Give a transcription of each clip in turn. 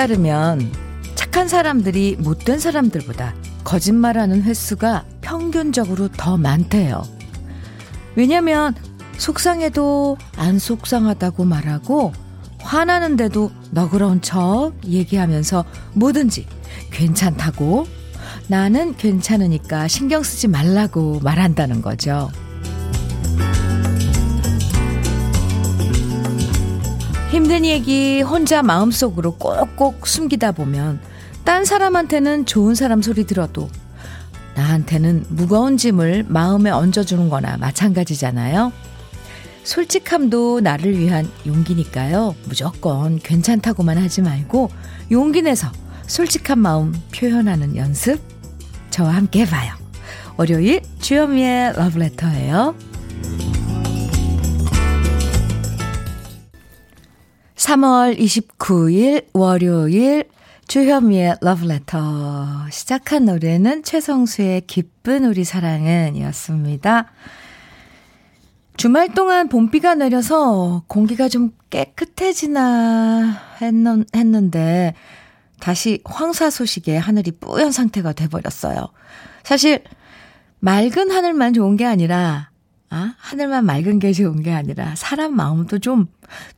따르면 착한 사람들이 못된 사람들보다 거짓말하는 횟수가 평균적으로 더 많대요. 왜냐면 속상해도 안 속상하다고 말하고 화나는데도 너그러운 척 얘기하면서 뭐든지 괜찮다고 나는 괜찮으니까 신경 쓰지 말라고 말한다는 거죠. 힘든 얘기 혼자 마음속으로 꼭꼭 숨기다 보면 딴 사람한테는 좋은 사람 소리 들어도 나한테는 무거운 짐을 마음에 얹어주는 거나 마찬가지잖아요. 솔직함도 나를 위한 용기니까요. 무조건 괜찮다고만 하지 말고 용기 내서 솔직한 마음 표현하는 연습 저와 함께 해봐요. 월요일 주현미의 러브레터예요. 3월 29일 월요일 주현미의 러브레터 시작한 노래는 최성수의 기쁜 우리 사랑은 이었습니다. 주말 동안 봄비가 내려서 공기가 좀 깨끗해지나 했는데 다시 황사 소식에 하늘이 뿌연 상태가 돼버렸어요. 사실 맑은 하늘만 좋은 게 아니라 아, 하늘만 맑은 게 좋은 게 아니라 사람 마음도 좀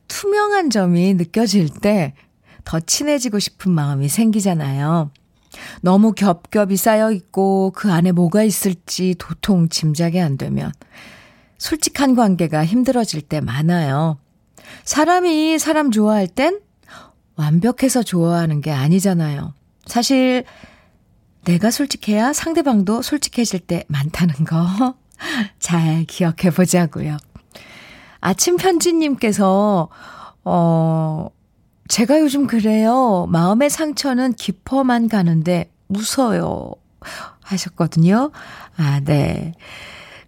투명한 점이 느껴질 때 더 친해지고 싶은 마음이 생기잖아요. 너무 겹겹이 쌓여 있고 그 안에 뭐가 있을지 도통 짐작이 안 되면 솔직한 관계가 힘들어질 때 많아요. 사람이 사람 좋아할 땐 완벽해서 좋아하는 게 아니잖아요. 사실 내가 솔직해야 상대방도 솔직해질 때 많다는 거 잘 기억해 보자고요. 아침 편지님께서 어 제가 요즘 그래요. 마음의 상처는 깊어만 가는데 무서요. 하셨거든요. 아, 네.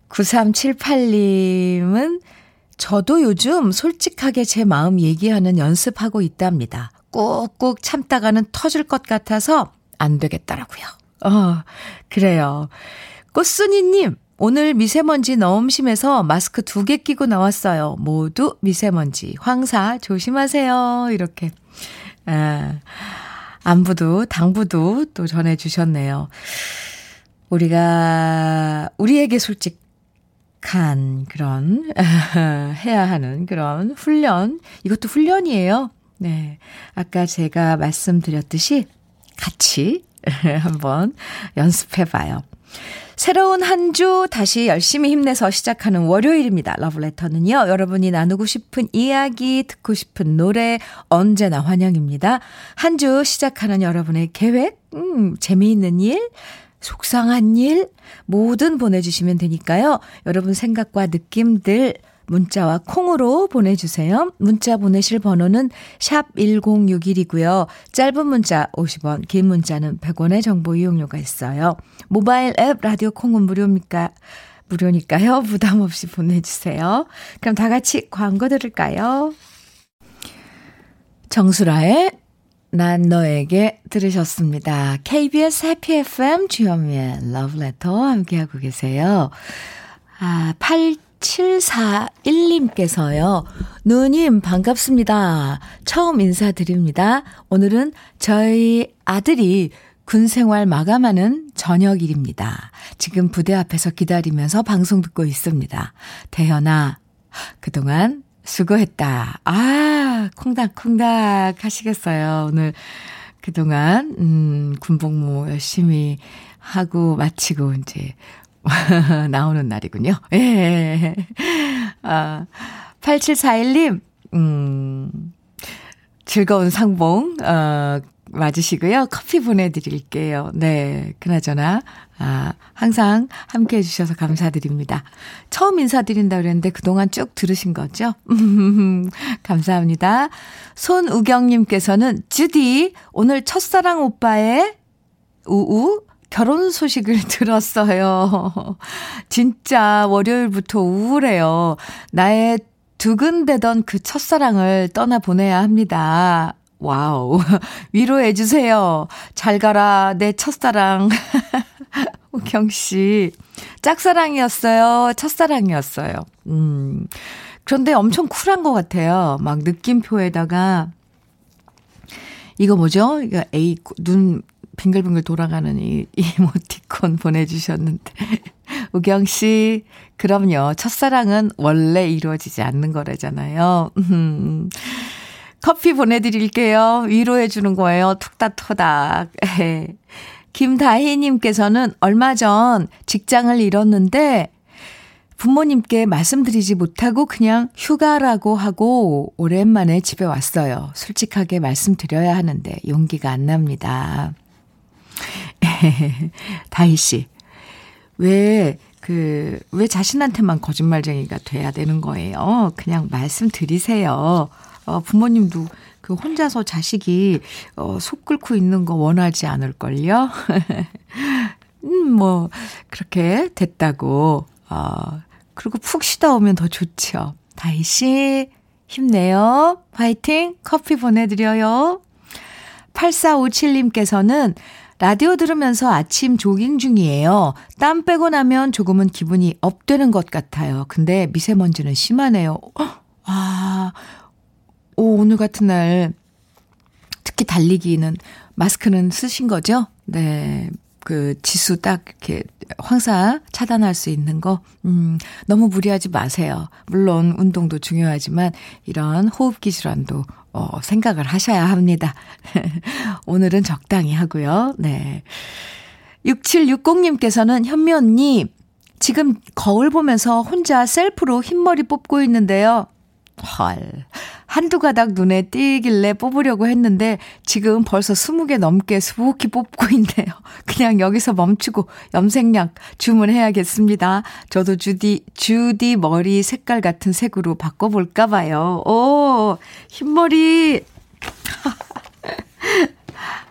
9378님은 저도 요즘 솔직하게 제 마음 얘기하는 연습하고 있답니다. 꾹꾹 참다가는 터질 것 같아서 안 되겠더라고요. 어, 그래요. 꽃순이님, 오늘 미세먼지 너무 심해서 마스크 두 개 끼고 나왔어요. 모두 미세먼지, 황사 조심하세요. 이렇게. 아, 안부도, 당부도 또 전해주셨네요. 우리가, 우리에게 솔직, 한 그런 해야 하는 그런 훈련 이것도 훈련이에요. 네. 아까 제가 말씀드렸듯이 같이 한번 연습해 봐요. 새로운 한 주 다시 열심히 힘내서 시작하는 월요일입니다. 러브레터는요. 여러분이 나누고 싶은 이야기, 듣고 싶은 노래 언제나 환영입니다. 한 주 시작하는 여러분의 계획, 음, 재미있는 일, 속상한 일 뭐든 보내주시면 되니까요. 여러분 생각과 느낌들 문자와 콩으로 보내주세요. 문자 보내실 번호는 샵 1061이고요. 짧은 문자 50원, 긴 문자는 100원의 정보 이용료가 있어요. 모바일 앱 라디오 콩은 무료입니까? 무료니까요. 부담 없이 보내주세요. 그럼 다 같이 광고 들을까요? 정수라의 난 너에게 들으셨습니다. KBS 해피 FM 주현미의 러브레터 함께하고 계세요. 아, 8741님께서요. 누님 반갑습니다. 처음 인사드립니다. 오늘은 저희 아들이 군 생활 마감하는 저녁일입니다. 지금 부대 앞에서 기다리면서 방송 듣고 있습니다. 대현아, 그동안 수고했다. 아, 콩닥콩닥 하시겠어요. 오늘 그동안, 음, 군복무 열심히 하고 마치고 이제 나오는 날이군요. 예. 아, 8741님, 음, 즐거운 상봉, 어, 맞으시고요. 커피 보내드릴게요. 네. 그나저나, 아, 항상 함께 해주셔서 감사드립니다. 처음 인사드린다 그랬는데 그동안 쭉 들으신 거죠? 감사합니다. 손우경님께서는, 주디, 오늘 첫사랑 오빠의 우우 결혼 소식을 들었어요. 진짜 월요일부터 우울해요. 나의 두근대던 그 첫사랑을 떠나보내야 합니다. Wow. 위로해주세요. 잘 가라, 내 첫사랑. 우경 씨. 짝사랑이었어요. 첫사랑이었어요. 음. 그런데 엄청 쿨한 것 같아요. 막 느낌표에다가 이거 뭐죠? 이거 A, 눈 빙글빙글 돌아가는 이 이모티콘 보내주셨는데. 우경 씨, 그럼요. 첫사랑은 원래 이루어지지 않는 거라잖아요. 음. 커피 보내드릴게요. 위로해주는 거예요. 툭닥툭닥. 김다희님께서는 얼마 전 직장을 잃었는데 부모님께 말씀드리지 못하고 그냥 휴가라고 하고 오랜만에 집에 왔어요. 솔직하게 말씀드려야 하는데 용기가 안 납니다. 다희 씨, 왜, 그, 왜 자신한테만 거짓말쟁이가 돼야 되는 거예요? 그냥 말씀드리세요. 어, 부모님도 그 혼자서 자식이, 어, 속 끓고 있는 거 원하지 않을걸요? 음, 뭐, 그렇게 됐다고, 어, 그리고 푹 쉬다 오면 더 좋죠. 다희 씨, 힘내요. 화이팅! 커피 보내드려요. 8457님께서는 라디오 들으면서 아침 조깅 중이에요. 땀 빼고 나면 조금은 기분이 업되는 것 같아요. 근데 미세먼지는 심하네요. 아, 오, 오늘 같은 날, 특히 달리기는 마스크는 쓰신 거죠? 네. 그 지수 딱 이렇게 황사 차단할 수 있는 거, 음, 너무 무리하지 마세요. 물론 운동도 중요하지만 이런 호흡기 질환도 어, 생각을 하셔야 합니다. 오늘은 적당히 하고요. 네. 6760님께서는 현미 언니, 지금 거울 보면서 혼자 셀프로 흰머리 뽑고 있는데요. 헐. 한두 가닥 눈에 띄길래 뽑으려고 했는데 지금 벌써 20개 넘게 수북히 뽑고 있네요. 그냥 여기서 멈추고 염색약 주문해야겠습니다. 저도 주디, 주디 머리 색깔 같은 색으로 바꿔 볼까 봐요. 오, 흰머리.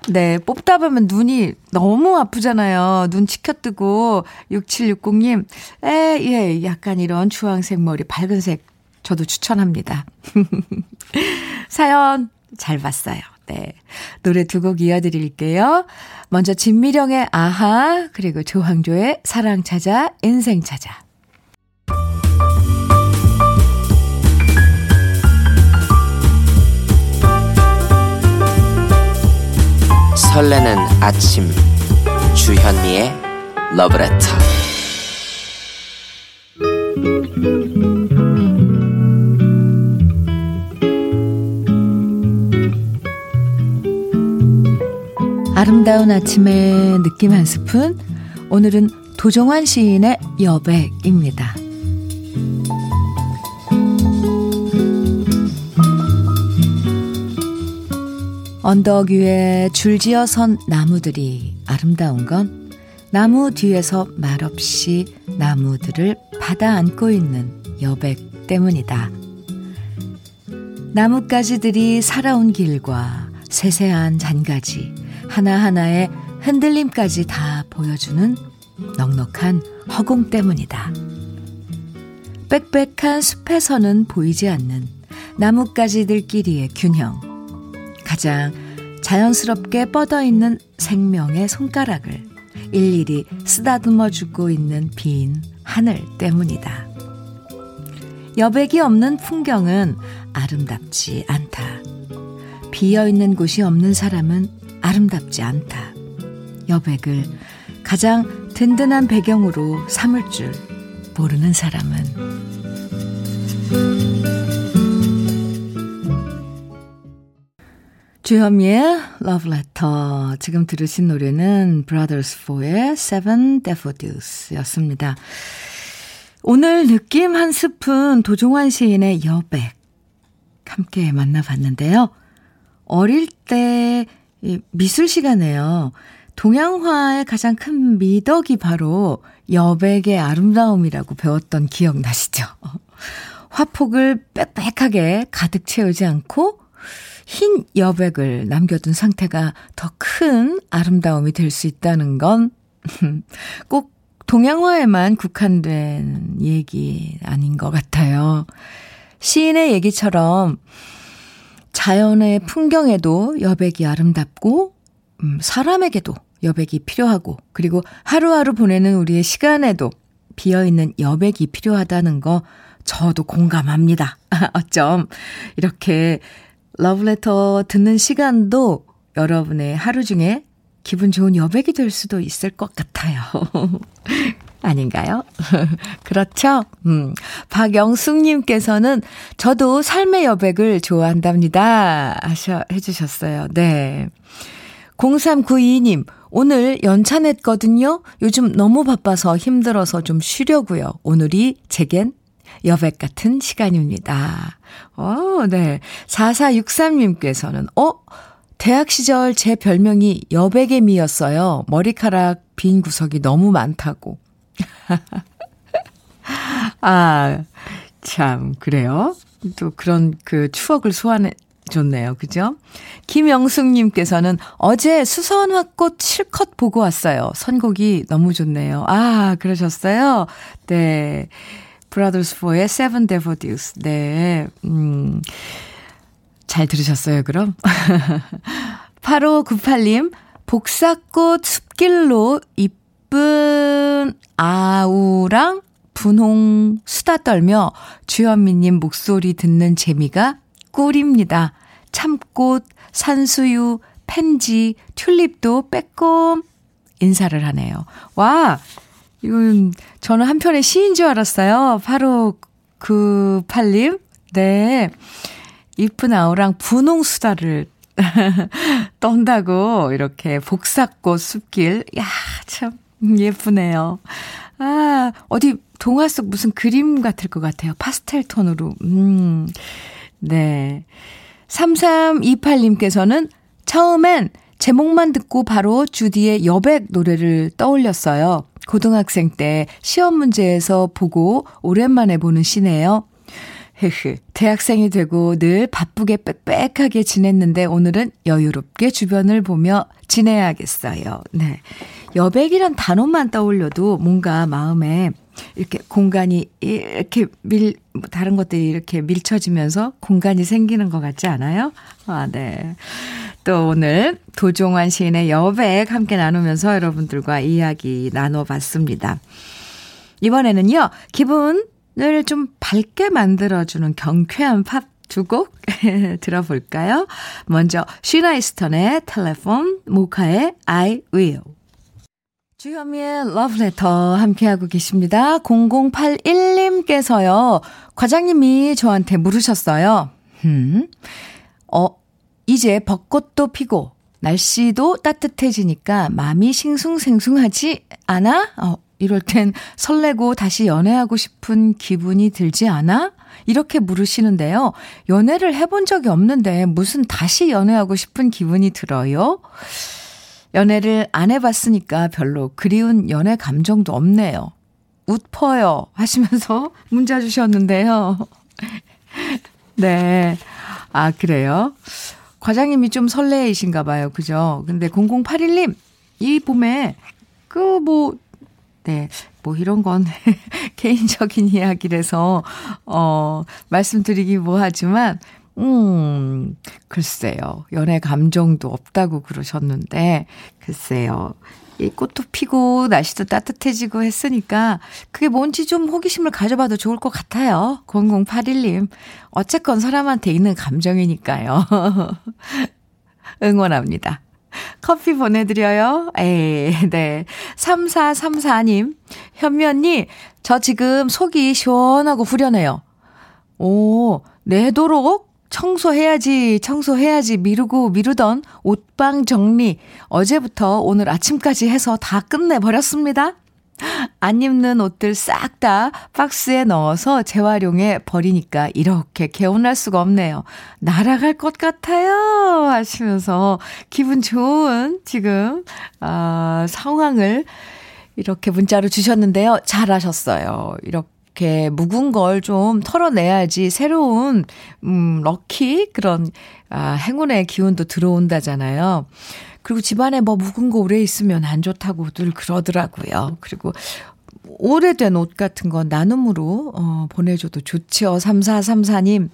네, 뽑다 보면 눈이 너무 아프잖아요. 눈 치켜뜨고 6760님, 에, 예, 약간 이런 주황색 머리, 밝은색 저도 추천합니다. 사연 잘 봤어요. 네. 노래 두 곡 이어드릴게요. 먼저 진미령의 아하, 그리고 조항조의 사랑 찾아, 인생 찾아. 설레는 아침 주현미의 러브레터 아름다운 아침의 느낌 한 스푼. 오늘은 도종환 시인의 여백입니다. 언덕 위에 줄지어 선 나무들이 아름다운 건 나무 뒤에서 말없이 나무들을 받아 안고 있는 여백 때문이다. 나뭇가지들이 살아온 길과 세세한 잔가지, 하나하나의 흔들림까지 다 보여주는 넉넉한 허공 때문이다. 빽빽한 숲에서는 보이지 않는 나뭇가지들끼리의 균형. 가장 자연스럽게 뻗어 있는 생명의 손가락을 일일이 쓰다듬어 주고 있는 빈 하늘 때문이다. 여백이 없는 풍경은 아름답지 않다. 비어 있는 곳이 없는 사람은 아름답지 않다. 여백을 가장 든든한 배경으로 삼을 줄 모르는 사람은 주현미의 Love Letter. 지금 들으신 노래는 Brothers 4의 Seven Daffodils 였습니다. 오늘 느낌 한 스푼 도종환 시인의 여백 함께 만나봤는데요. 어릴 때 미술 시간에요. 동양화의 가장 큰 미덕이 바로 여백의 아름다움이라고 배웠던 기억 나시죠? 화폭을 빽빽하게 가득 채우지 않고 흰 여백을 남겨둔 상태가 더 큰 아름다움이 될 수 있다는 건 꼭 동양화에만 국한된 얘기 아닌 것 같아요. 시인의 얘기처럼 자연의 풍경에도 여백이 아름답고, 음, 사람에게도 여백이 필요하고, 그리고 하루하루 보내는 우리의 시간에도 비어있는 여백이 필요하다는 거 저도 공감합니다. 어쩜 이렇게 러브레터 듣는 시간도 여러분의 하루 중에 기분 좋은 여백이 될 수도 있을 것 같아요. 아닌가요? 그렇죠? 음. 박영숙님께서는 저도 삶의 여백을 좋아한답니다. 하셔, 해주셨어요. 네. 0392님, 오늘 연차 냈거든요. 요즘 너무 바빠서 힘들어서 좀 쉬려고요. 오늘이 제겐 여백 같은 시간입니다. 어, 네. 4463님께서는, 어? 대학 시절 제 별명이 여백의 미였어요. 머리카락 빈 구석이 너무 많다고. 아, 참, 그래요. 또 그런 그 추억을 소환해 줬네요. 그죠? 김영숙님께서는 어제 수선화꽃 실컷 보고 왔어요. 선곡이 너무 좋네요. 아, 그러셨어요? 네. 브라더스 포의 Seven Daffodils. 네. 음. 잘 들으셨어요, 그럼? 8598님, 복사꽃 숲길로 이쁜 아우랑 분홍 수다 떨며 주현미님 목소리 듣는 재미가 꿀입니다. 참꽃, 산수유, 팬지, 튤립도 빼꼼 인사를 하네요. 와, 이건 저는 한편의 시인 줄 알았어요. 바로 그 팔님. 네. 이쁜 아우랑 분홍 수다를 떤다고 이렇게 복사꽃 숲길. 야, 참 예쁘네요. 아, 어디 동화 속 무슨 그림 같을 것 같아요. 파스텔 톤으로. 음. 네. 3328님께서는 처음엔 제목만 듣고 바로 주디의 여백 노래를 떠올렸어요. 고등학생 때 시험 문제에서 보고 오랜만에 보는 시네요. 흐흐. 대학생이 되고 늘 바쁘게 빽빽하게 지냈는데 오늘은 여유롭게 주변을 보며 지내야겠어요. 네. 여백이란 단어만 떠올려도 뭔가 마음에 이렇게 공간이 이렇게 밀, 다른 것들이 이렇게 밀쳐지면서 공간이 생기는 것 같지 않아요? 아, 네. 또 오늘 도종환 시인의 여백 함께 나누면서 여러분들과 이야기 나눠봤습니다. 이번에는요, 기분을 좀 밝게 만들어주는 경쾌한 팝 두 곡 들어볼까요? 먼저, 쉬나이스턴의 텔레폰, 모카의 I will. 주현미의 러브레터 함께하고 계십니다. 0081님께서요, 과장님이 저한테 물으셨어요. 음, 어, 이제 벚꽃도 피고, 날씨도 따뜻해지니까 마음이 싱숭생숭하지 않아? 어, 이럴 땐 설레고 다시 연애하고 싶은 기분이 들지 않아? 이렇게 물으시는데요. 연애를 해본 적이 없는데 무슨 다시 연애하고 싶은 기분이 들어요? 연애를 안 해봤으니까 별로 그리운 연애 감정도 없네요. 웃퍼요. 하시면서 문자 주셨는데요. 네. 아, 그래요? 과장님이 좀 설레이신가 봐요. 그죠? 근데 0081님, 이 봄에, 그, 뭐, 네. 뭐 이런 건 개인적인 이야기라서, 어, 말씀드리기 뭐 하지만, 음, 글쎄요. 연애 감정도 없다고 그러셨는데, 글쎄요. 이 꽃도 피고 날씨도 따뜻해지고 했으니까 그게 뭔지 좀 호기심을 가져봐도 좋을 것 같아요. 0081님. 어쨌건 사람한테 있는 감정이니까요. 응원합니다. 커피 보내드려요. 에이, 네. 3434님. 현미 언니, 저 지금 속이 시원하고 후련해요. 오, 내도록 청소해야지, 청소해야지 미루고 미루던 옷방 정리 어제부터 오늘 아침까지 해서 다 끝내버렸습니다. 안 입는 옷들 싹 다 박스에 넣어서 재활용해 버리니까 이렇게 개운할 수가 없네요. 날아갈 것 같아요. 하시면서 기분 좋은 지금, 아, 상황을 이렇게 문자로 주셨는데요. 잘하셨어요. 이렇게 묵은 걸 좀 털어내야지 새로운, 음, 럭키? 그런, 아, 행운의 기운도 들어온다잖아요. 그리고 집안에 뭐 묵은 거 오래 있으면 안 좋다고들 그러더라고요. 그리고 오래된 옷 같은 거 나눔으로, 어, 보내줘도 좋죠. 3434님.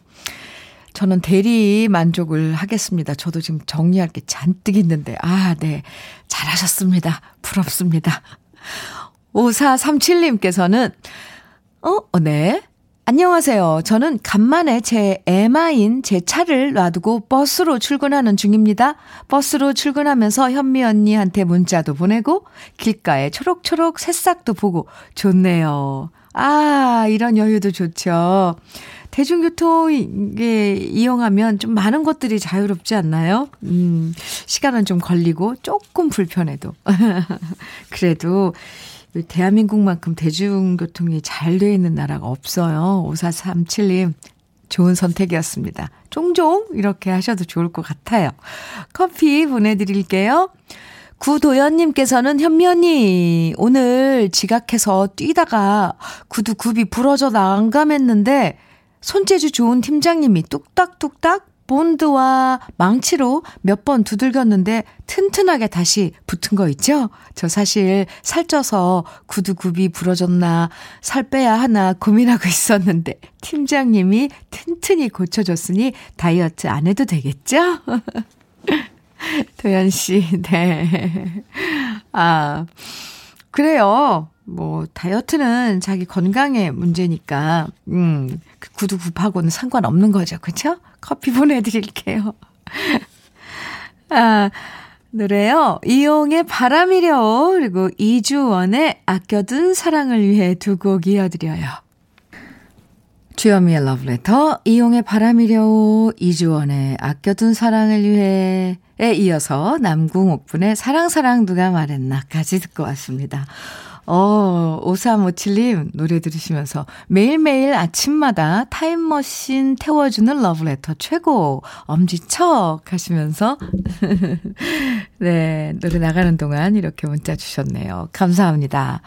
저는 대리 만족을 하겠습니다. 저도 지금 정리할 게 잔뜩 있는데. 아, 네. 잘하셨습니다. 부럽습니다. 5437님께서는 어, 어, 네. 안녕하세요. 저는 간만에 제 애마인 제 차를 놔두고 버스로 출근하는 중입니다. 버스로 출근하면서 현미 언니한테 문자도 보내고 길가에 초록초록 새싹도 보고 좋네요. 아, 이런 여유도 좋죠. 대중교통 이게 이용하면 좀 많은 것들이 자유롭지 않나요? 음, 시간은 좀 걸리고 조금 불편해도. 그래도 대한민국만큼 대중교통이 잘 돼 있는 나라가 없어요. 5437님, 좋은 선택이었습니다. 종종 이렇게 하셔도 좋을 것 같아요. 커피 보내드릴게요. 구도연님께서는 언니, 오늘 지각해서 뛰다가 구두 굽이 부러져 난감했는데, 손재주 좋은 팀장님이 뚝딱뚝딱 본드와 망치로 몇 번 두들겼는데 튼튼하게 다시 붙은 거 있죠? 저 사실 살쪄서 구두굽이 부러졌나 살 빼야 하나 고민하고 있었는데 팀장님이 튼튼히 고쳐줬으니 다이어트 안 해도 되겠죠? 도현 씨, 네. 아, 그래요. 뭐, 다이어트는 자기 건강의 문제니까, 음, 그 구두 굽하고는 상관없는 거죠. 그쵸? 커피 보내드릴게요. 아, 노래요. 이용의 바람이려. 그리고 이주원의 아껴둔 사랑을 위해 두 곡 이어드려요. 주여미의 러브레터, 이용의 바람이려, 이주원의 아껴둔 사랑을 위해 에 이어서 남궁옥분의 사랑사랑 누가 말했나까지 듣고 왔습니다. 어, 5357님 노래 들으시면서 매일매일 아침마다 타임머신 태워주는 러브레터 최고 엄지척 하시면서 네, 노래 나가는 동안 이렇게 문자 주셨네요. 감사합니다.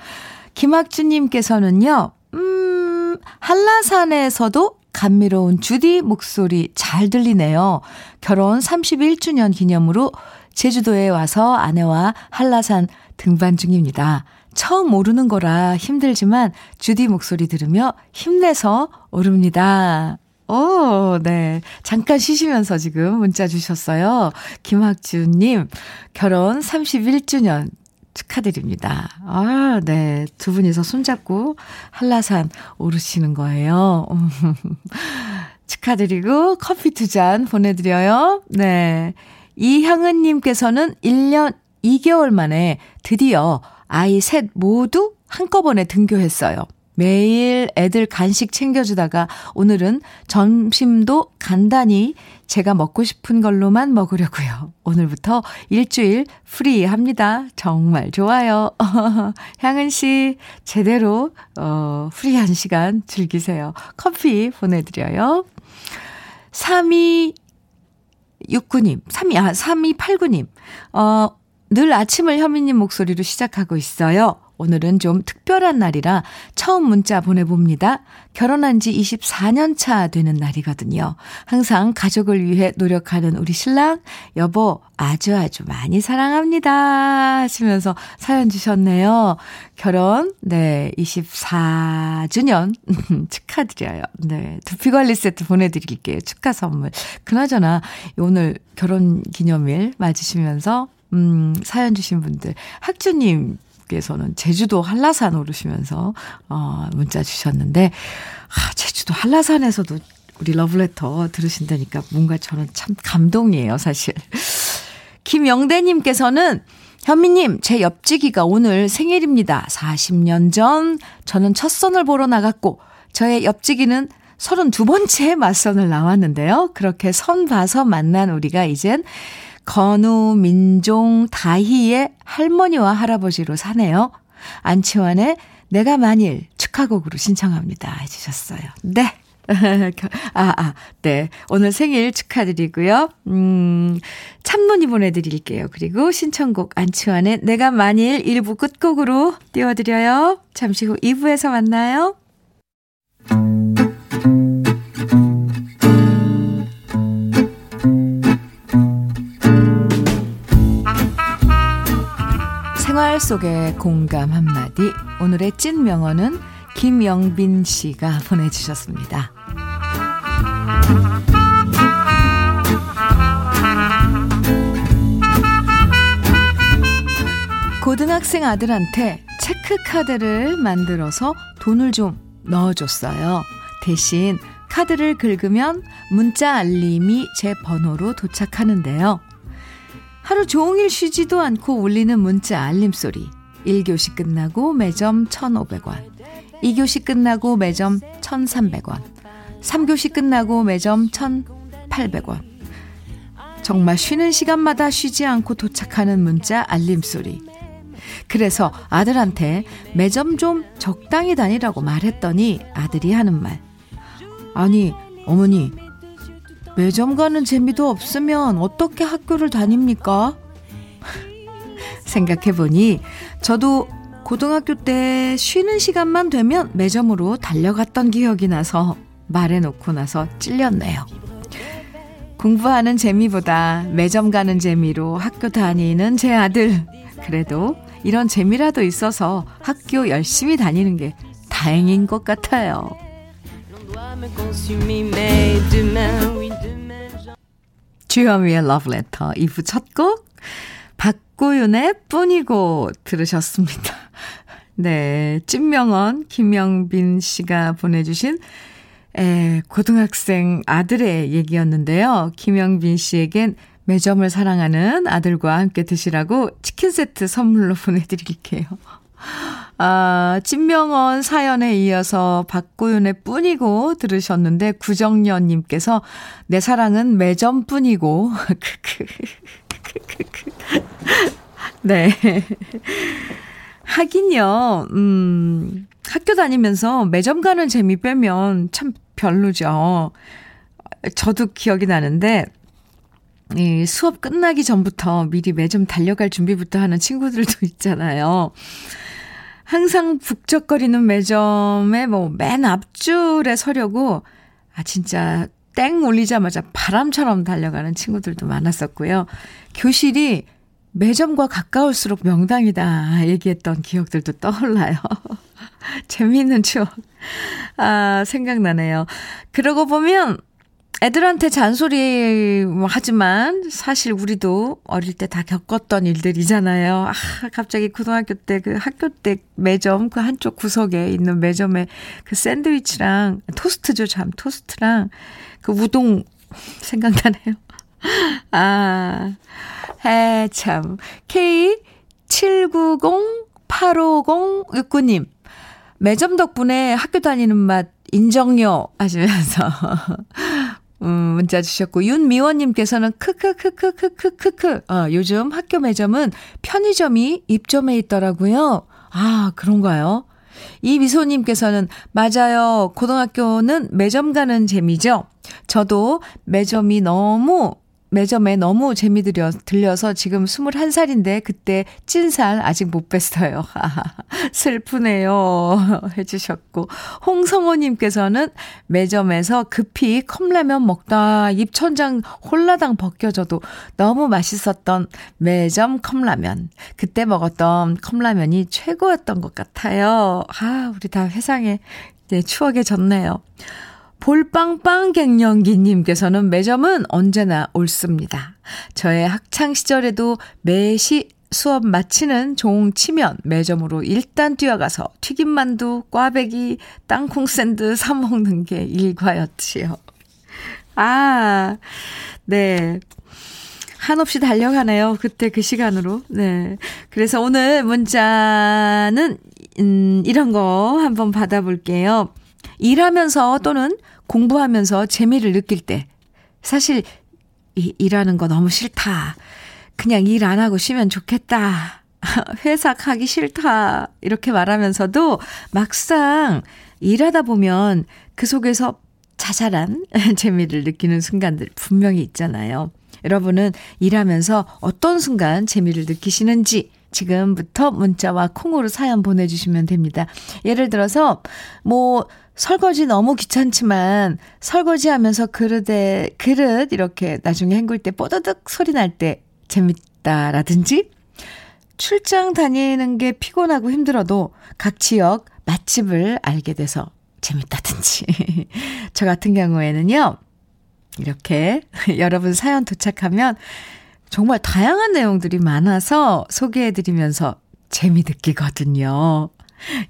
김학주님께서는요, 음, 한라산에서도 감미로운 주디 목소리 잘 들리네요. 결혼 31주년 기념으로 제주도에 와서 아내와 한라산 등반 중입니다. 처음 오르는 거라 힘들지만 주디 목소리 들으며 힘내서 오릅니다. 오, 네. 잠깐 쉬시면서 지금 문자 주셨어요. 김학주님, 결혼 31주년 축하드립니다. 아, 네. 두 분이서 손잡고 한라산 오르시는 거예요. 축하드리고 커피 두 잔 보내드려요. 네. 이향은님께서는 1년 2개월 만에 드디어 아이 셋 모두 한꺼번에 등교했어요. 매일 애들 간식 챙겨주다가 오늘은 점심도 간단히 제가 먹고 싶은 걸로만 먹으려고요. 오늘부터 일주일 free 합니다. 정말 좋아요. 향은 씨, 제대로, 어, free한 시간 즐기세요. 커피 보내드려요. 3269님, 32, 아, 3289님, 어, 늘 아침을 현미님 목소리로 시작하고 있어요. 오늘은 좀 특별한 날이라 처음 문자 보내봅니다. 결혼한 지 24년 차 되는 날이거든요. 항상 가족을 위해 노력하는 우리 신랑, 여보, 아주 아주 많이 사랑합니다. 하시면서 사연 주셨네요. 결혼, 네, 24주년 축하드려요. 네, 두피 관리 세트 보내드릴게요. 축하 선물. 그나저나, 오늘 결혼 기념일 맞으시면서 음, 사연 주신 분들. 학주님, 께서는 제주도 한라산 오르시면서, 어, 문자 주셨는데, 아, 제주도 한라산에서도 우리 러브레터 들으신다니까 뭔가 저는 참 감동이에요, 사실. 김영대님께서는 현미님, 제 옆지기가 오늘 생일입니다. 40년 전 저는 첫 선을 보러 나갔고, 저의 옆지기는 32번째 맞선을 나왔는데요. 그렇게 선 봐서 만난 우리가 이젠 건우, 민종, 다희의 할머니와 할아버지로 사네요. 안치환의 내가 만일 축하곡으로 신청합니다. 해주셨어요. 네. 아, 아, 네. 오늘 생일 축하드리고요. 음, 참론이 보내드릴게요. 그리고 신청곡 안치환의 내가 만일 1부 끝곡으로 띄워드려요. 잠시 후 2부에서 만나요. 생활 속의 공감 한마디. 오늘의 찐 명언은 김영빈 씨가 보내주셨습니다. 고등학생 아들한테 체크카드를 만들어서 돈을 좀 넣어줬어요. 대신 카드를 긁으면 문자 알림이 제 번호로 도착하는데요. 하루 종일 쉬지도 않고 울리는 문자 알림 소리. 1교시 끝나고 매점 1,500원. 2교시 끝나고 매점 1,300원. 3교시 끝나고 매점 1,800원. 정말 쉬는 시간마다 쉬지 않고 도착하는 문자 알림 소리. 그래서 아들한테 매점 좀 적당히 다니라고 말했더니 아들이 하는 말. 아니, 어머니, 매점 가는 재미도 없으면 어떻게 학교를 다닙니까? 생각해보니 저도 고등학교 때 쉬는 시간만 되면 매점으로 달려갔던 기억이 나서 말해놓고 나서 찔렸네요. 공부하는 재미보다 매점 가는 재미로 학교 다니는 제 아들. 그래도 이런 재미라도 있어서 학교 열심히 다니는 게 다행인 것 같아요. 주현미의 러브레터 2부 첫 곡 박고윤의 뿐이고 들으셨습니다. 네, 찐명언 김영빈 씨가 보내주신 에, 고등학생 아들의 얘기였는데요. 김영빈 씨에겐 매점을 사랑하는 아들과 함께 드시라고 치킨 세트 선물로 보내드릴게요. 아, 찐명언 사연에 이어서 박고윤의 뿐이고 들으셨는데 구정년님께서 내 사랑은 매점 뿐이고 네. 하긴요, 음, 학교 다니면서 매점 가는 재미 빼면 참 별로죠. 저도 기억이 나는데, 이 수업 끝나기 전부터 미리 매점 달려갈 준비부터 하는 친구들도 있잖아요. 항상 북적거리는 매점에 뭐맨 앞줄에 서려고, 아, 진짜 땡 울리자마자 바람처럼 달려가는 친구들도 많았었고요. 교실이 매점과 가까울수록 명당이다 얘기했던 기억들도 떠올라요. 재미있는 추억. 아, 생각나네요. 그러고 보면 애들한테 잔소리 뭐 하지만 사실 우리도 어릴 때 다 겪었던 일들이잖아요. 아, 갑자기 고등학교 때 그 학교 때 매점 그 한쪽 구석에 있는 매점에 그 샌드위치랑 토스트죠, 참 토스트랑 그 우동 생각나네요. 아, 해, 참. K79085069님. 매점 덕분에 학교 다니는 맛 인정요 하시면서 음, 문자 주셨고 윤미원님께서는 크크크크크크크크 어, 요즘 학교 매점은 편의점이 입점해 있더라고요. 아 그런가요? 이 미소님께서는 맞아요. 고등학교는 매점 가는 재미죠. 저도 매점이 너무 매점에 너무 재미 들여, 들려서 지금 21살인데 그때 찐살 아직 못 뺐어요. 슬프네요. 해주셨고. 홍성호님께서는 매점에서 급히 컵라면 먹다 입천장 홀라당 벗겨져도 너무 맛있었던 매점 컵라면. 그때 먹었던 컵라면이 최고였던 것 같아요. 아, 우리 다 회상에 네, 추억에 젖네요. 볼빵빵 갱년기님께서는 매점은 언제나 옳습니다. 저의 학창시절에도 매시 수업 마치는 종 치면 매점으로 일단 뛰어가서 튀김만두, 꽈배기, 땅콩 샌드 사 먹는 게 일과였지요. 아, 네. 한없이 달려가네요. 그때 그 시간으로. 네. 그래서 오늘 문자는, 음, 이런 거 한번 받아볼게요. 일하면서 또는 공부하면서 재미를 느낄 때 사실 이, 일하는 거 너무 싫다. 그냥 일 안 하고 쉬면 좋겠다. 회사 가기 싫다. 이렇게 말하면서도 막상 일하다 보면 그 속에서 자잘한 재미를 느끼는 순간들 분명히 있잖아요. 여러분은 일하면서 어떤 순간 재미를 느끼시는지 지금부터 문자와 콩으로 사연 보내주시면 됩니다. 예를 들어서, 뭐, 설거지 너무 귀찮지만 설거지 하면서 그릇에, 그릇 이렇게 나중에 헹굴 때 뽀드득 소리 날 때 재밌다라든지 출장 다니는 게 피곤하고 힘들어도 각 지역 맛집을 알게 돼서 재밌다든지. 저 같은 경우에는요, 이렇게 여러분 사연 도착하면 정말 다양한 내용들이 많아서 소개해드리면서 재미 느끼거든요.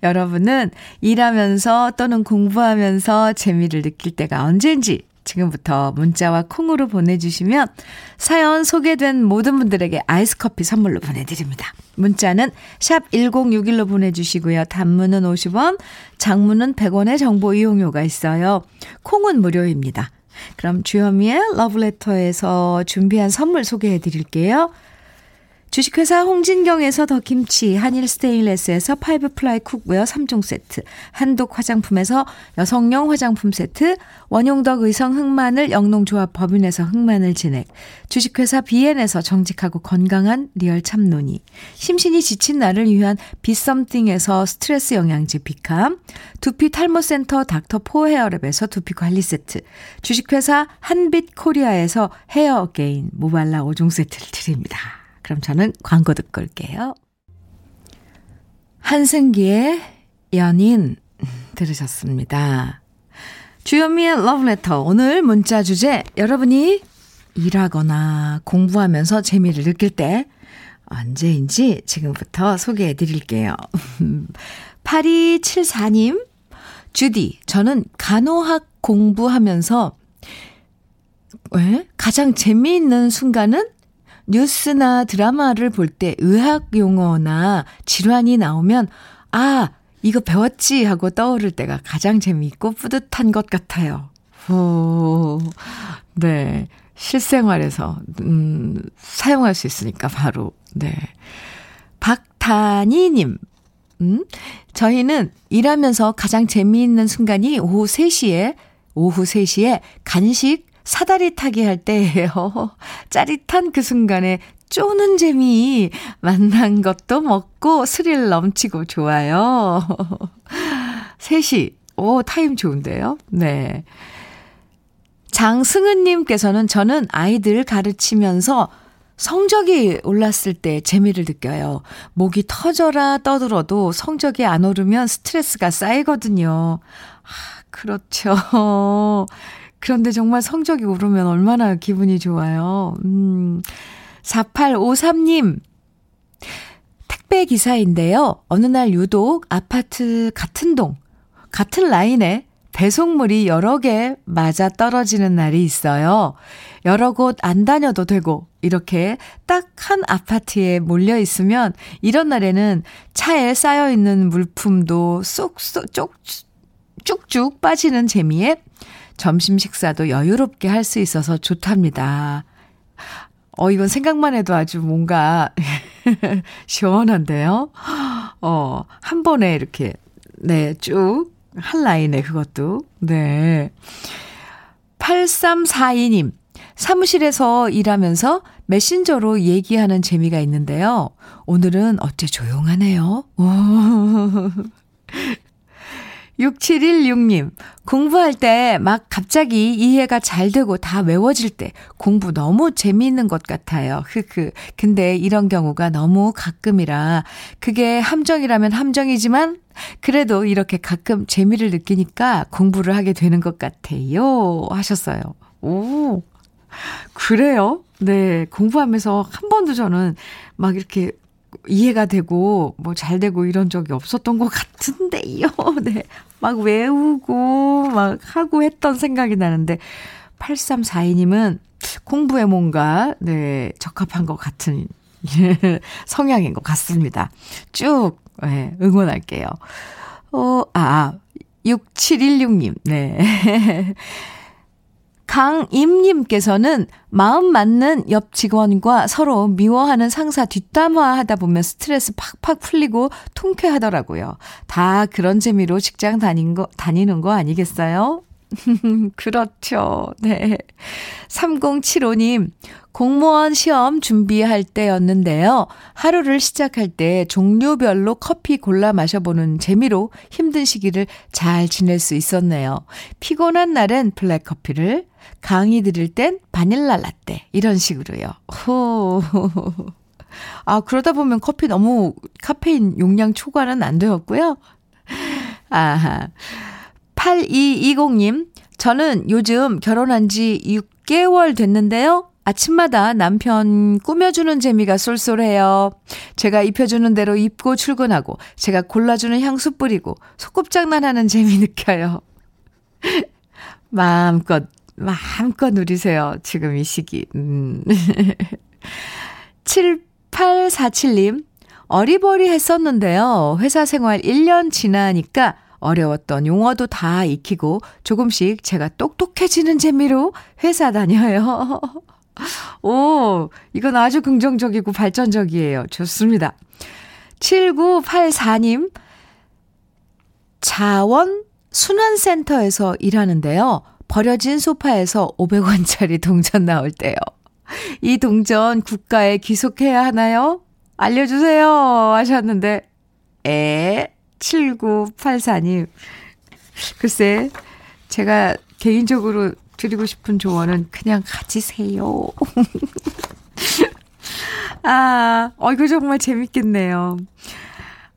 여러분은 일하면서 또는 공부하면서 재미를 느낄 때가 언제인지 지금부터 문자와 콩으로 보내주시면 사연 소개된 모든 분들에게 아이스 커피 선물로 보내드립니다. 문자는 샵 1061로 보내주시고요. 단문은 50원, 장문은 100원의 정보 이용료가 있어요. 콩은 무료입니다. 그럼 주현미의 러브레터에서 준비한 선물 소개해 드릴게요. 주식회사 홍진경에서 더 김치, 한일 스테인레스에서 five ply cookware 3종 세트, 한독 화장품에서 여성용 화장품 세트, 원용덕 의성 흑마늘 영농조합 법인에서 흑마늘 진액, 주식회사 비엔에서 정직하고 건강한 리얼 참논이, 심신이 지친 나를 위한 비썸띵에서 스트레스 영양제 비캄, 두피 탈모센터 닥터 포 헤어랩에서 두피 관리 세트, 주식회사 한빛 코리아에서 헤어 게인 모발라 5종 세트를 드립니다. 그럼 저는 광고 듣고 올게요. 한승기의 연인 들으셨습니다. 주현미의 러브레터 오늘 문자 주제 여러분이 일하거나 공부하면서 재미를 느낄 때 언제인지 지금부터 소개해 드릴게요. 8274님 주디 저는 간호학 공부하면서 왜? 가장 재미있는 순간은 뉴스나 드라마를 볼 때 의학 용어나 질환이 나오면 아, 이거 배웠지 하고 떠오를 때가 가장 재미있고 뿌듯한 것 같아요. 오, 네. 실생활에서, 음, 사용할 수 있으니까 바로, 네. 박단희님, 음, 저희는 일하면서 가장 재미있는 순간이 오후 3시에, 오후 3시에 간식 사다리 타기 할 때예요. 짜릿한 그 순간에 쪼는 재미 만난 것도 먹고 스릴 넘치고 좋아요. 3시. 오, 타임 좋은데요? 네. 장승은님께서는 저는 아이들 가르치면서 성적이 올랐을 때 재미를 느껴요. 목이 터져라 떠들어도 성적이 안 오르면 스트레스가 쌓이거든요. 아, 그렇죠. 그런데 정말 성적이 오르면 얼마나 기분이 좋아요. 음, 4853님. 택배 기사인데요. 어느 날 유독 아파트 같은 동, 같은 라인에 배송물이 여러 개 맞아 떨어지는 날이 있어요. 여러 곳 안 다녀도 되고, 이렇게 딱 한 아파트에 몰려 있으면, 이런 날에는 차에 쌓여 있는 물품도 쏙쏙 쪽, 쭉쭉 빠지는 재미에 점심 식사도 여유롭게 할 수 있어서 좋답니다. 어, 이건 생각만 해도 아주 뭔가 시원한데요. 어, 한 번에 이렇게, 네, 쭉, 한 라인에 그것도, 네. 8342님, 사무실에서 일하면서 메신저로 얘기하는 재미가 있는데요. 오늘은 어째 조용하네요. 6716님, 공부할 때 막 갑자기 이해가 잘 되고 다 외워질 때 공부 너무 재미있는 것 같아요. 흐흐. 근데 이런 경우가 너무 가끔이라 그게 함정이라면 함정이지만 그래도 이렇게 가끔 재미를 느끼니까 공부를 하게 되는 것 같아요. 하셨어요. 오, 그래요? 네. 공부하면서 한 번도 저는 막 이렇게 이해가 되고 뭐 잘 되고 이런 적이 없었던 것 같은데요. 네. 막 외우고 막 하고 했던 생각이 나는데 8342님은 공부에 뭔가 네, 적합한 것 같은 성향인 것 같습니다. 쭉 네, 응원할게요. 어, 아, 6716님. 네. 강임님께서는 마음 맞는 옆 직원과 서로 미워하는 상사 뒷담화 하다 보면 스트레스 팍팍 풀리고 통쾌하더라고요. 다 그런 재미로 직장 다닌 거, 다니는 거 아니겠어요? 그렇죠. 네. 3075님, 공무원 시험 준비할 때였는데요. 하루를 시작할 때 종류별로 커피 골라 마셔보는 재미로 힘든 시기를 잘 지낼 수 있었네요. 피곤한 날엔 블랙커피를, 강의 들을 땐 바닐라 라떼. 이런 식으로요. 호. 아, 그러다 보면 커피 너무 카페인 용량 초과는 안 되었고요. 아하. 8220님, 저는 요즘 결혼한 지 6개월 됐는데요. 아침마다 남편 꾸며주는 재미가 쏠쏠해요. 제가 입혀주는 대로 입고 출근하고, 제가 골라주는 향수 뿌리고, 소꿉장난 하는 재미 느껴요. 마음껏, 마음껏 누리세요. 지금 이 시기. 음. 7847님, 어리버리 했었는데요. 회사 생활 1년 지나니까 어려웠던 용어도 다 익히고 조금씩 제가 똑똑해지는 재미로 회사 다녀요. 오, 이건 아주 긍정적이고 발전적이에요. 좋습니다. 7984님, 자원 순환센터에서 일하는데요. 버려진 소파에서 500원짜리 동전 나올 때요. 이 동전 국가에 귀속해야 하나요? 알려주세요. 하셨는데, 에, 7984님. 글쎄, 제가 개인적으로 드리고 싶은 조언은 그냥 가지세요. 아, 어, 이거 정말 재밌겠네요.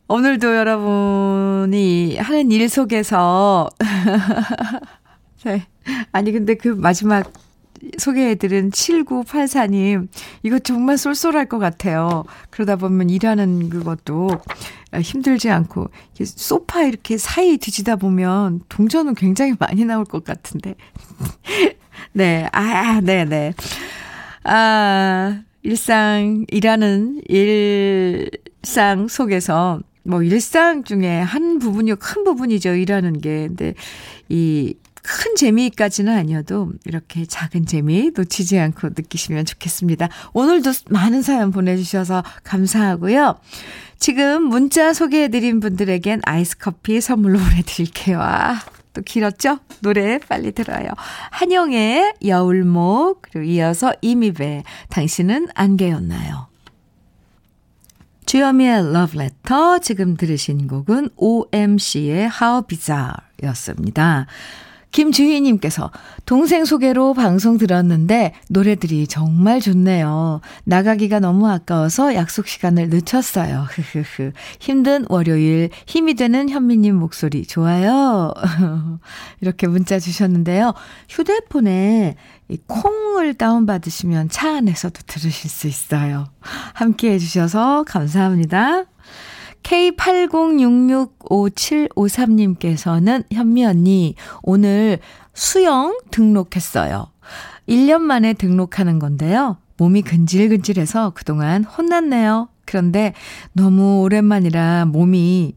오늘도 여러분이 하는 일 속에서, 네. 아니, 근데 그 마지막 소개해드린 7984님, 이거 정말 쏠쏠할 것 같아요. 그러다 보면 일하는 그것도 힘들지 않고, 소파 이렇게 사이 뒤지다 보면 동전은 굉장히 많이 나올 것 같은데. 네, 아, 네네. 네. 아, 일상, 일하는 일상 속에서, 뭐, 일상 중에 한 부분이 큰 부분이죠, 일하는 게. 근데, 이, 큰 재미까지는 아니어도 이렇게 작은 재미 놓치지 않고 느끼시면 좋겠습니다. 오늘도 많은 사연 보내주셔서 감사하고요. 지금 문자 소개해드린 분들에겐 아이스 커피 선물로 보내드릴게요. 아, 또 길었죠? 노래 빨리 들어요. 한영의 여울목, 그리고 이어서 이미배, 당신은 안개였나요? 주여미의 러브레터, 지금 들으신 곡은 OMC의 How Bizarre 였습니다. 김주희님께서 동생 소개로 방송 들었는데 노래들이 정말 좋네요. 나가기가 너무 아까워서 약속 시간을 늦췄어요. 흐흐흐. 힘든 월요일 힘이 되는 현미님 목소리 좋아요. 이렇게 문자 주셨는데요. 휴대폰에 이 콩을 다운받으시면 차 안에서도 들으실 수 있어요. 함께 해주셔서 감사합니다. K80665753님께서는 현미 언니, 오늘 수영 등록했어요. 1년 만에 등록하는 건데요. 몸이 근질근질해서 그동안 혼났네요. 그런데 너무 오랜만이라 몸이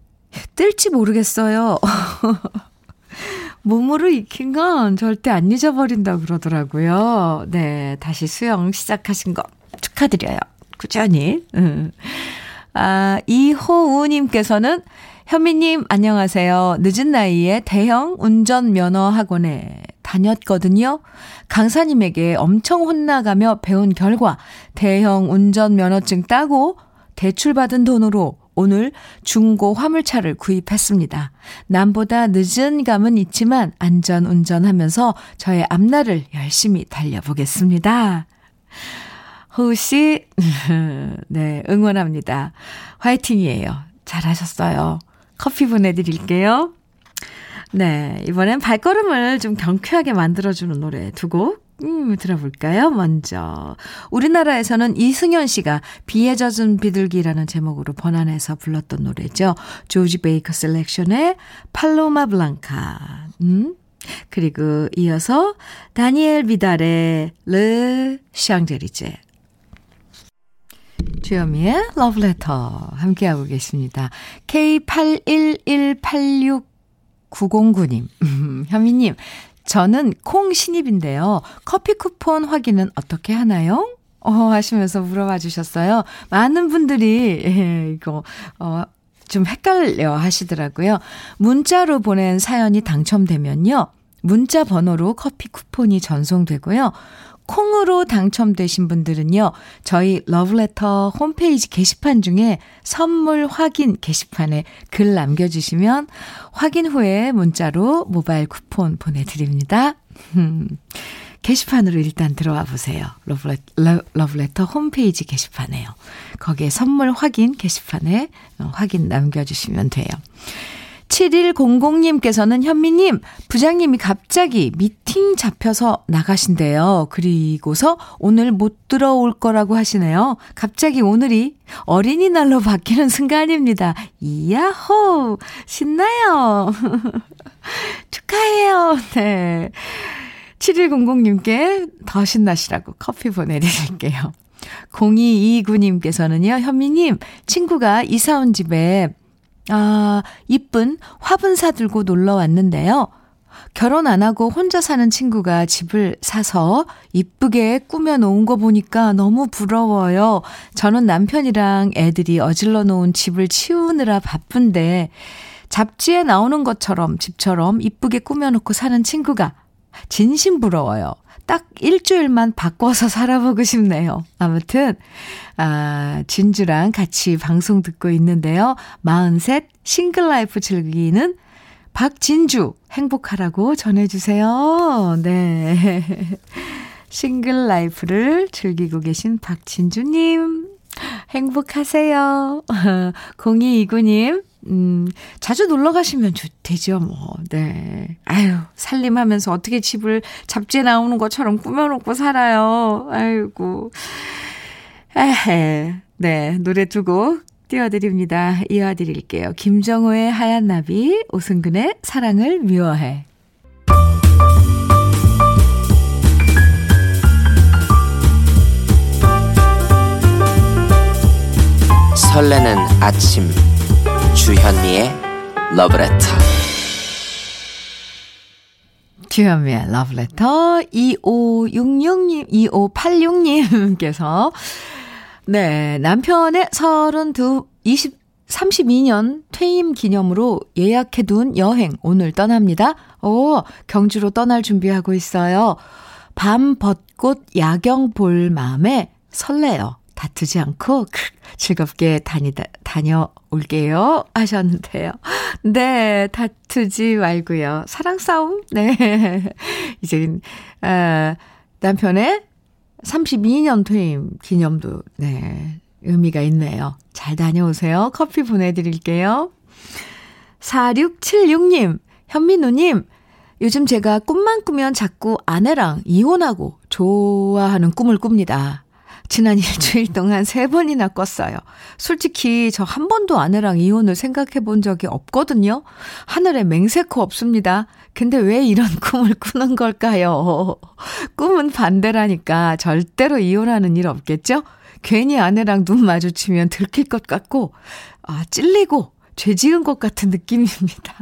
뜰지 모르겠어요. 몸으로 익힌 건 절대 안 잊어버린다 그러더라고요. 네, 다시 수영 시작하신 거 축하드려요. 꾸준히. 음. 아, 이호우님께서는 현미님, 안녕하세요. 늦은 나이에 대형 운전면허 학원에 다녔거든요. 강사님에게 엄청 혼나가며 배운 결과 대형 운전면허증 따고 대출받은 돈으로 오늘 중고 화물차를 구입했습니다. 남보다 늦은 감은 있지만 안전 운전하면서 저의 앞날을 열심히 달려보겠습니다. 호우 씨, 네, 응원합니다. 화이팅이에요. 잘하셨어요. 커피 보내드릴게요. 네, 이번엔 발걸음을 좀 경쾌하게 만들어주는 노래 두 곡, 음, 들어볼까요? 먼저. 우리나라에서는 이승현 씨가 비에 젖은 비둘기라는 제목으로 번안해서 불렀던 노래죠. 조지 베이커 셀렉션의 Paloma Blanca. 음, 그리고 이어서 다니엘 비달의 르 샹제리제. 주여미의 러브레터 함께하고 계십니다. K81186909님, 현미님, 저는 콩 신입인데요. 커피 쿠폰 확인은 어떻게 하나요? 어, 하시면서 물어봐 주셨어요. 많은 분들이, 예, 이거, 어, 좀 헷갈려 하시더라고요. 문자로 보낸 사연이 당첨되면요. 문자 번호로 커피 쿠폰이 전송되고요. 콩으로 당첨되신 분들은요, 저희 러브레터 홈페이지 게시판 중에 선물 확인 게시판에 글 남겨주시면 확인 후에 문자로 모바일 쿠폰 보내드립니다. 음, 게시판으로 일단 들어와 보세요. 러브레터, 러브레터 홈페이지 게시판에요. 거기에 선물 확인 게시판에 어, 확인 남겨주시면 돼요. 7100님께서는 현미님, 부장님이 갑자기 미팅 잡혀서 나가신대요. 그리고서 오늘 못 들어올 거라고 하시네요. 갑자기 오늘이 어린이날로 바뀌는 순간입니다. 이야호! 신나요! 축하해요. 네. 7100님께 더 신나시라고 커피 보내드릴게요. 0229님께서는요, 현미님, 친구가 이사 온 집에, 아, 이쁜 화분 사 들고 놀러 왔는데요. 결혼 안 하고 혼자 사는 친구가 집을 사서 이쁘게 꾸며 놓은 거 보니까 너무 부러워요. 저는 남편이랑 애들이 어질러 놓은 집을 치우느라 바쁜데, 잡지에 나오는 것처럼 집처럼 이쁘게 꾸며놓고 사는 친구가 진심 부러워요. 딱 일주일만 바꿔서 살아보고 싶네요. 아무튼, 아, 진주랑 같이 방송 듣고 있는데요. 43 single life 즐기는 박진주 행복하라고 전해주세요. 네. single life를 즐기고 계신 박진주님, 행복하세요. 0229님, 음, 자주 놀러 가시면 좋, 되죠, 뭐. 네. 아유, 살림하면서 어떻게 집을 잡지에 나오는 것처럼 꾸며놓고 살아요. 아이고. 에헤. 네, 노래 두 곡 띄워드립니다. 이어드릴게요. 김정호의 하얀 나비, 오승근의 사랑을 미워해. 설레는 아침 주현미의 러브레터 주현미의 러브레터 2566님, 2586님께서 네, 남편의 32, 20, 32년 퇴임 기념으로 예약해둔 여행 오늘 떠납니다. 오, 경주로 떠날 준비하고 있어요. 밤 벚꽃 야경 볼 마음에 설레요. 다투지 않고 즐겁게 다니다, 다녀 올게요. 하셨는데요. 네, 다투지 말고요. 사랑 싸움? 네. 이제, 아, 남편의 32년 퇴임 기념도, 네, 의미가 있네요. 잘 다녀오세요. 커피 보내드릴게요. 4676님, 현민우님, 요즘 제가 꿈만 꾸면 자꾸 아내랑 이혼하고 좋아하는 꿈을 꿉니다. 지난 일주일 동안 세 번이나 꿨어요. 솔직히 저 한 번도 아내랑 이혼을 생각해 본 적이 없거든요. 하늘에 맹세코 없습니다. 근데 왜 이런 꿈을 꾸는 걸까요? 꿈은 반대라니까 절대로 이혼하는 일 없겠죠? 괜히 아내랑 눈 마주치면 들킬 것 같고, 아, 찔리고 죄 지은 것 같은 느낌입니다.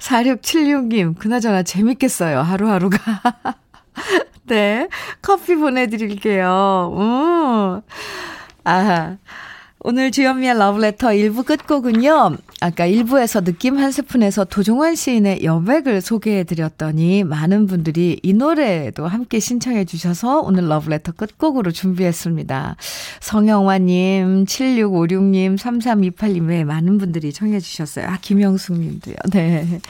4676님, 그나저나 재밌겠어요, 하루하루가. 네. 커피 보내드릴게요. 음. 아 오늘 주현미의 러브레터 1부 끝곡은요. 아까 1부에서 느낌 한 스푼에서 도종환 시인의 여백을 소개해드렸더니 많은 분들이 이 노래도 함께 신청해 주셔서 오늘 러브레터 끝곡으로 준비했습니다. 성영화님, 7656님, 3328님, 에 많은 분들이 청해 주셨어요. 아, 김영숙님도요. 네.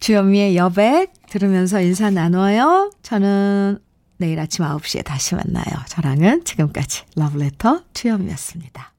주현미의 여백 들으면서 인사 나눠요. 저는 내일 아침 9시에 다시 만나요. 저랑은 지금까지 러브레터 주현미였습니다.